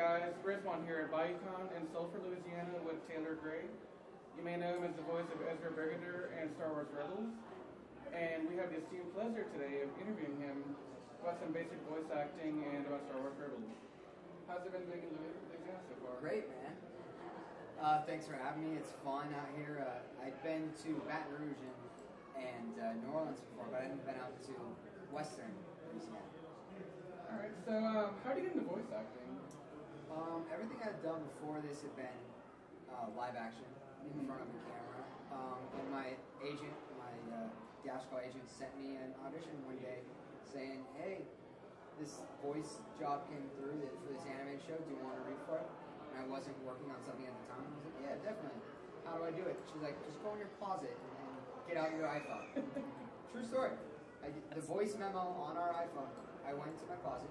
guys, Rizwan here at BayouCon in Sulphur, Louisiana with Taylor Gray. You may know him as the voice of Ezra Bridger and Star Wars Rebels. And we have the esteemed pleasure today of interviewing him about some basic voice acting and about Star Wars Rebels. How's it been being in Louisiana so far? Great, man. Uh, thanks for having me. It's fun out here. Uh, I've been to Baton Rouge and, and uh, New Orleans before, but I haven't been out to Western Louisiana. All right. So, um, how do you get into voice acting? Um, everything I've done before this had been uh, live action in Mhm. front of a camera. Um, and my agent, my uh, Dash agent, sent me an audition one day saying, "Hey, this voice job came through for this animated show. Do you want to read for it?" And I wasn't working on something at the time. I was like, "Yeah, definitely. How do I do it?" She's like, "Just go in your closet and get out your iPhone." True story. I the voice memo on our iPhone. I went to my closet.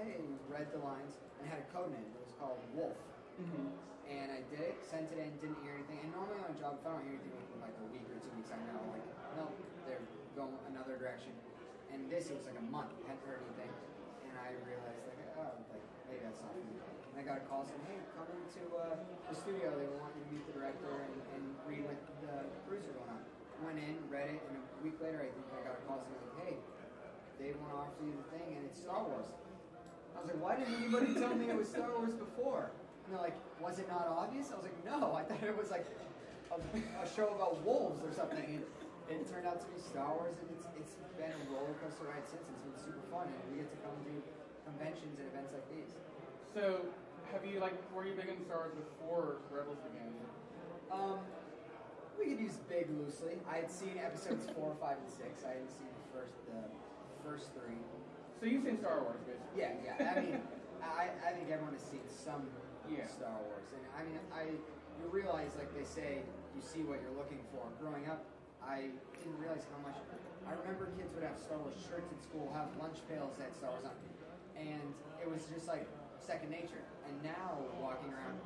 And I was like, "Hey," read the lines and had a code name. It was called Wolf. Mm-hmm. And I did it, sent it in, didn't hear anything. And normally on a job, if I don't hear anything within like a week or two weeks, I know like, no, they're going another direction. And this, it was like a month, hadn't heard anything. And I realized like, oh, like maybe that's not for me. And I got a call saying, hey, come into uh, the studio. They want you to meet the director and, and read what the crews are going on. Went in, read it, and a week later, I think I got a call saying like, hey, they want to offer you the thing, and it's Star Wars. I was like, why didn't anybody tell me it was Star Wars before? And they're like, was it not obvious? I was like, no, I thought it was like a, a show about wolves or something. And it turned out to be Star Wars, and it's, it's been a roller coaster ride since. It's been super fun, and we get to come to conventions and events like these. So, have you like were you big into Star Wars before Rebels began? Um, we could use big loosely. I had seen episodes four, five, and six. I hadn't seen the first, the first three. So you've seen Star Wars, basically. Yeah, yeah. I mean, I, I think everyone has seen some Yeah. Star Wars, and I mean, I you realize, like they say, you see what you're looking for. Growing up, I didn't realize how much. I remember kids would have Star Wars shirts at school, have lunch pails that Star Wars on, and it was just like second nature. And now walking around,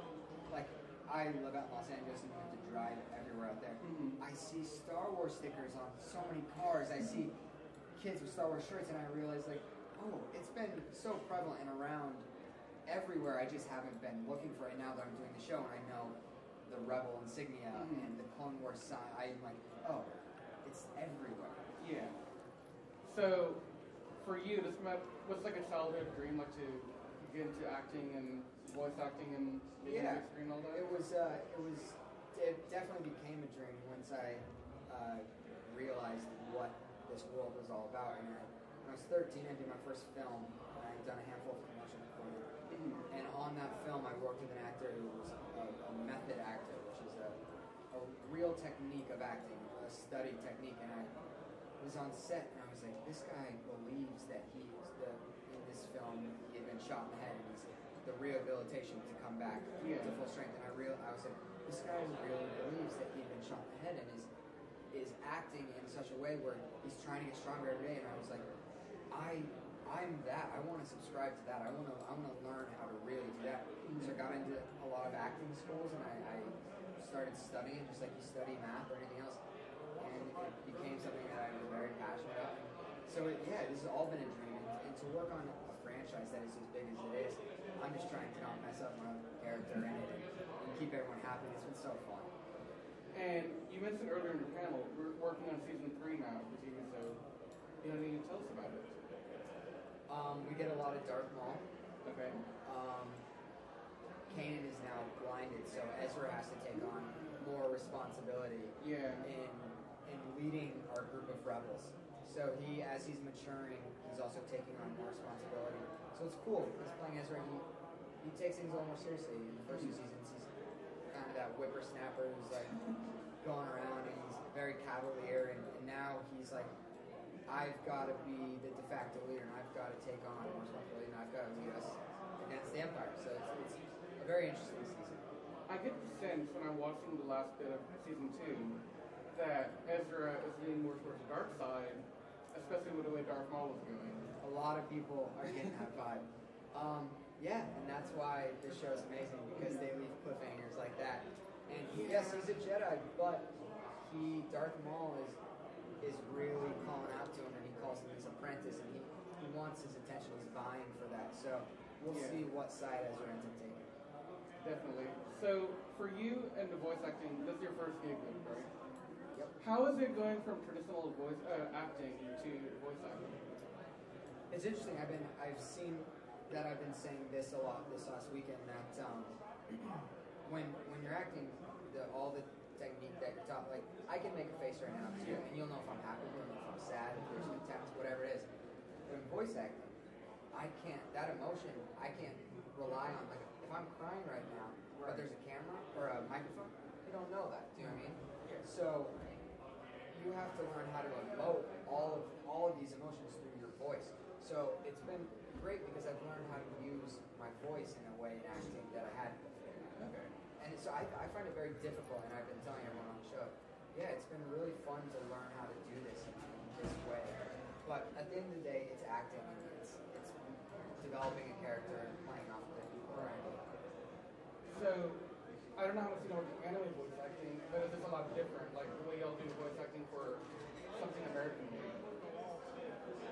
like I live out in Los Angeles and have to drive everywhere out there. Mhm. I see Star Wars stickers on so many cars. I see kids with Star Wars shirts, and I realize like, oh, it's been so prevalent and around everywhere. I just haven't been looking for it. Now that I'm doing the show, and I know the Rebel insignia Mhm. and the Clone Wars sign, I'm like, oh, it's everywhere. Yeah. So, for you, this was like a childhood dream, like to get into acting and voice acting and being on Yeah. the screen and all that. It was, uh, it was, it definitely became a dream once I uh, realized what this world was all about. And I, when I was 13, I did my first film. and I'd done a handful of commercials before that. Mhm. And on that film, I worked with an actor who was a, a method actor, which is a, a real technique of acting, a studied technique. And I was on set, and I was like, this guy believes that he is the in this film he had been shot in the head, and he's the rehabilitation to come back Yeah. to full strength. And I real, I was like, this guy really believes that he had been shot in the head, and is is acting in such a way where he's trying to get stronger every day. And I was like, I I'm that. I want to subscribe to that. I want to I want to learn how to really do that. So I got into a lot of acting schools, and I, I started studying just like you study math or anything else. And it became something that I was very passionate about. So it, yeah, this has all been a dream, and, and to work on a franchise that is as big as it is, I'm just trying to not mess up my character in it and, keep everyone happy. It's been so fun. And you mentioned earlier in your panel, we're working on season three now the TV show. You know, you can tell us about it. Um, we get a lot of Darth Maul. Okay. Um, Kanan is now blinded, so Ezra has to take on more responsibility Yeah. in in leading our group of rebels. So he, as he's maturing, he's also taking on more responsibility. So it's cool. He's playing Ezra. He he takes things a little more seriously. In the first two seasons, he's kind of that whippersnapper who's like going around and he's very cavalier. And, and now he's like, I've got to be the de facto leader, and I've got to take on more responsibility, and I've got to lead us against the Empire. So it's, it's a very interesting season. I get the sense when I'm watching the last bit of season two that Ezra is leaning more towards the dark side, especially with the way Darth Maul was going. A lot of people are getting that vibe. Um, yeah, and that's why this show is amazing because they leave cliffhangers like that. And he, yes, he's a Jedi, but he Darth Maul is is really calling out to him, and he calls him his apprentice, and he, he wants his attention. He's vying for that. So we'll Yeah. see what side Ezra ends up taking. Definitely. So for you and the voice acting, this is your first gig, right? Yep. How is it going from traditional voice uh, acting to voice acting? It's interesting. I've been I've seen that I've been saying this a lot this last weekend that um, when when you're acting, the, all the technique that you're taught, like I can make a face right now too, and you'll know if I'm happy, you'll know if I'm sad, if there's contempt, whatever it is. Voice acting, I can't that emotion. I can't rely on like if I'm crying right now, but there's a camera or a microphone, you don't know that. Do you know what I mean? So you have to learn how to emote all of all of these emotions through your voice. So it's been great because I've learned how to use my voice in a way in acting that I hadn't before. Okay. And so I, I find it very difficult, and I've been telling everyone on the show, yeah, it's been really fun to learn to But at the end of the day, it's acting, and it's it's developing a character and playing off the brand. So I don't know how much you know about anime voice acting, but it's just a lot different. Like the way y'all do voice acting for something American made.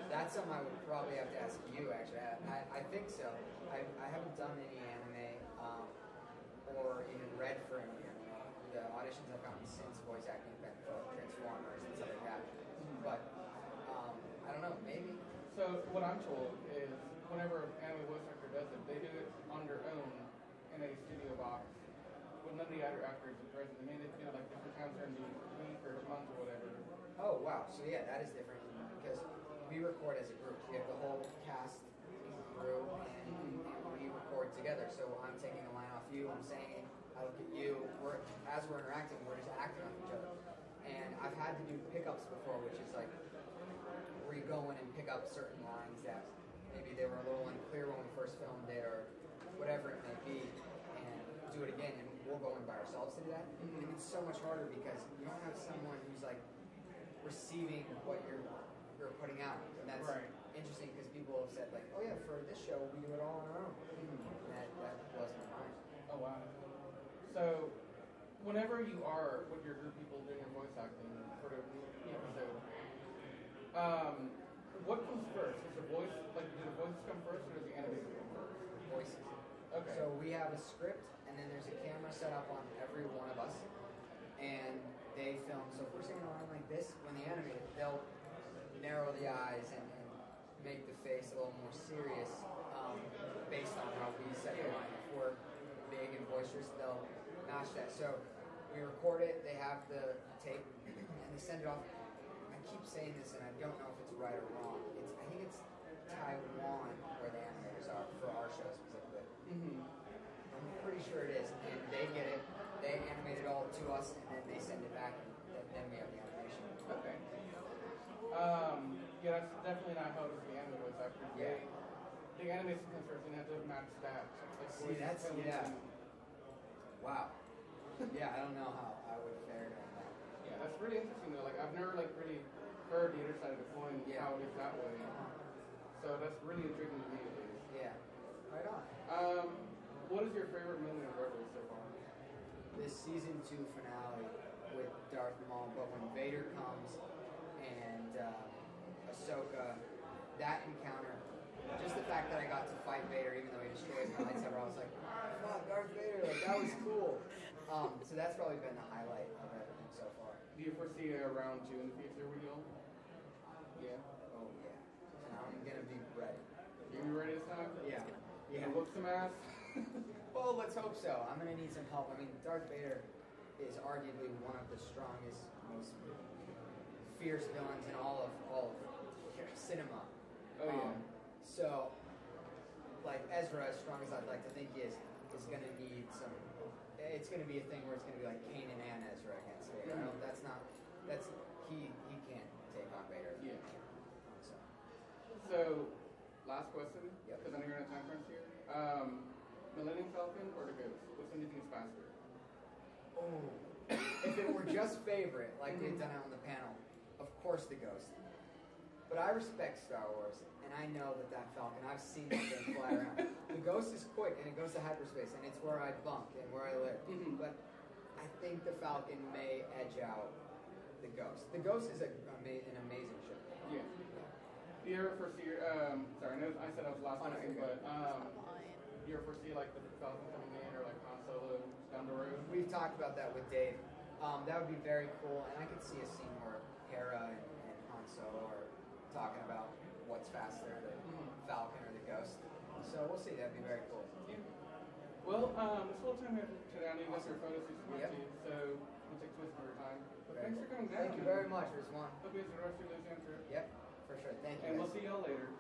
That's something I would probably have to ask you. Actually, I, I, think so. I, I haven't done any anime um, or even read for any anime. The auditions I've gotten since voice acting have been for Transformers and stuff like that. But um, I don't know. Maybe. So what I'm told is whenever an anime voice actor does it, they do it on their own in a studio box with none of the other actors present. I mean, they do it like different times during the week or month or whatever. Oh wow. So yeah, that is different because we record as a group. We have the whole cast crew, and, and we record together. So I'm taking a line off you. I'm saying it. I look at you. We're as we're interacting, we're just acting on each other. And I've had to do pickups before, which is like go in and pick up certain lines that maybe they were a little unclear when we first filmed it, or whatever it may be, and do it again. And we'll go in by ourselves to do that. And it's so much harder because you don't have someone who's like receiving what you're you're putting out. And that's Right. interesting because people have said like, oh yeah, for this show we do it all on our own. And that that blows my mind. Oh wow. So whenever you are with your group of people doing your voice acting for the episode, um, what comes first? Is the voice like do the voices come first or does the animation come first? Voices. Okay. So we have a script and then there's a camera set up on every one of us, and they film. So if we're saying a line like this, when they animate it, they'll narrow the eyes and, and make the face a little more serious um, based on how we set the line. If we're big and boisterous, they'll match that. So we record it. They have the tape and they send it off. I keep saying this, and I don't know if it's right or wrong. It's I think it's Taiwan where the animators are for our show specifically. Mm-hmm. I'm pretty sure it is. And they get it, they animate it all to us, and then they send it back, and then we have the animation. Okay. Um, yeah, that's definitely not how it is with the anime voice actors. Yeah. They, the animation comes first and you have to match that. Like See, that's- yeah. Wow. yeah, I don't know how I would fare on that. Yeah, that's really interesting though. Like I've never like really heard the other side of the coin Yeah. how it is that way. So that's really intriguing to me at least. Yeah. Right on. Um, what is your favorite moment of Rebels so far? This season two finale with Darth Maul, but when Vader comes and uh, Ahsoka, that encounter, just the fact that I got to fight Vader, even though he destroys my lightsaber, I was like, fuck, Darth Vader, like that was cool. Um, so that's probably been the highlight of everything so far. Do you foresee a round two in the future with you? Yeah. Oh yeah, and I'm gonna be ready. You ready this time? Yeah, You yeah. gonna whoop some ass? Well, let's hope so. I'm gonna need some help. I mean, Darth Vader is arguably one of the strongest, most fierce villains in all of all of cinema. Oh, yeah. Um, so, like Ezra, as strong as I'd like to think he is, is gonna need some. It's gonna be a thing where it's gonna be like Kanan and Ezra against Vader. I don't, that's not. That's he. He can't take on Vader. Yeah. So, So, last question, Yep. because I know you're in a time crunch here. Um, Millennium Falcon or the Ghost? Which one do you think is faster? Oh. if it were just favorite, like they had done out on the panel, of course the Ghost. But I respect Star Wars, and I know that that Falcon, I've seen that thing fly around. The Ghost is quick, and it goes to hyperspace, and it's where I bunk and where I live. Mhm. But I think the Falcon may edge out the Ghost. The Ghost is a, ama- an amazing ship. Yeah. Do you ever foresee, your- um, sorry, I know I said I was last Oh, no, question, you're but good. um, foresee like the Falcon coming in or like Han Solo down the road? We've talked about that with Dave. Um, that would be very cool, and I could see a scene where Hera and, and Han Solo are talking about what's faster, the Mhm. Falcon or the Ghost. So we'll see. That'd be very cool. Yeah. Well, um, this whole time we have to down you got your photo shoots Yep. so we'll take much of your time. But thanks for coming down. Thank you very much, Rizwan. Hope you enjoy rest of your Louisiana trip. Yep, for sure. Thank you. And we'll see y'all later.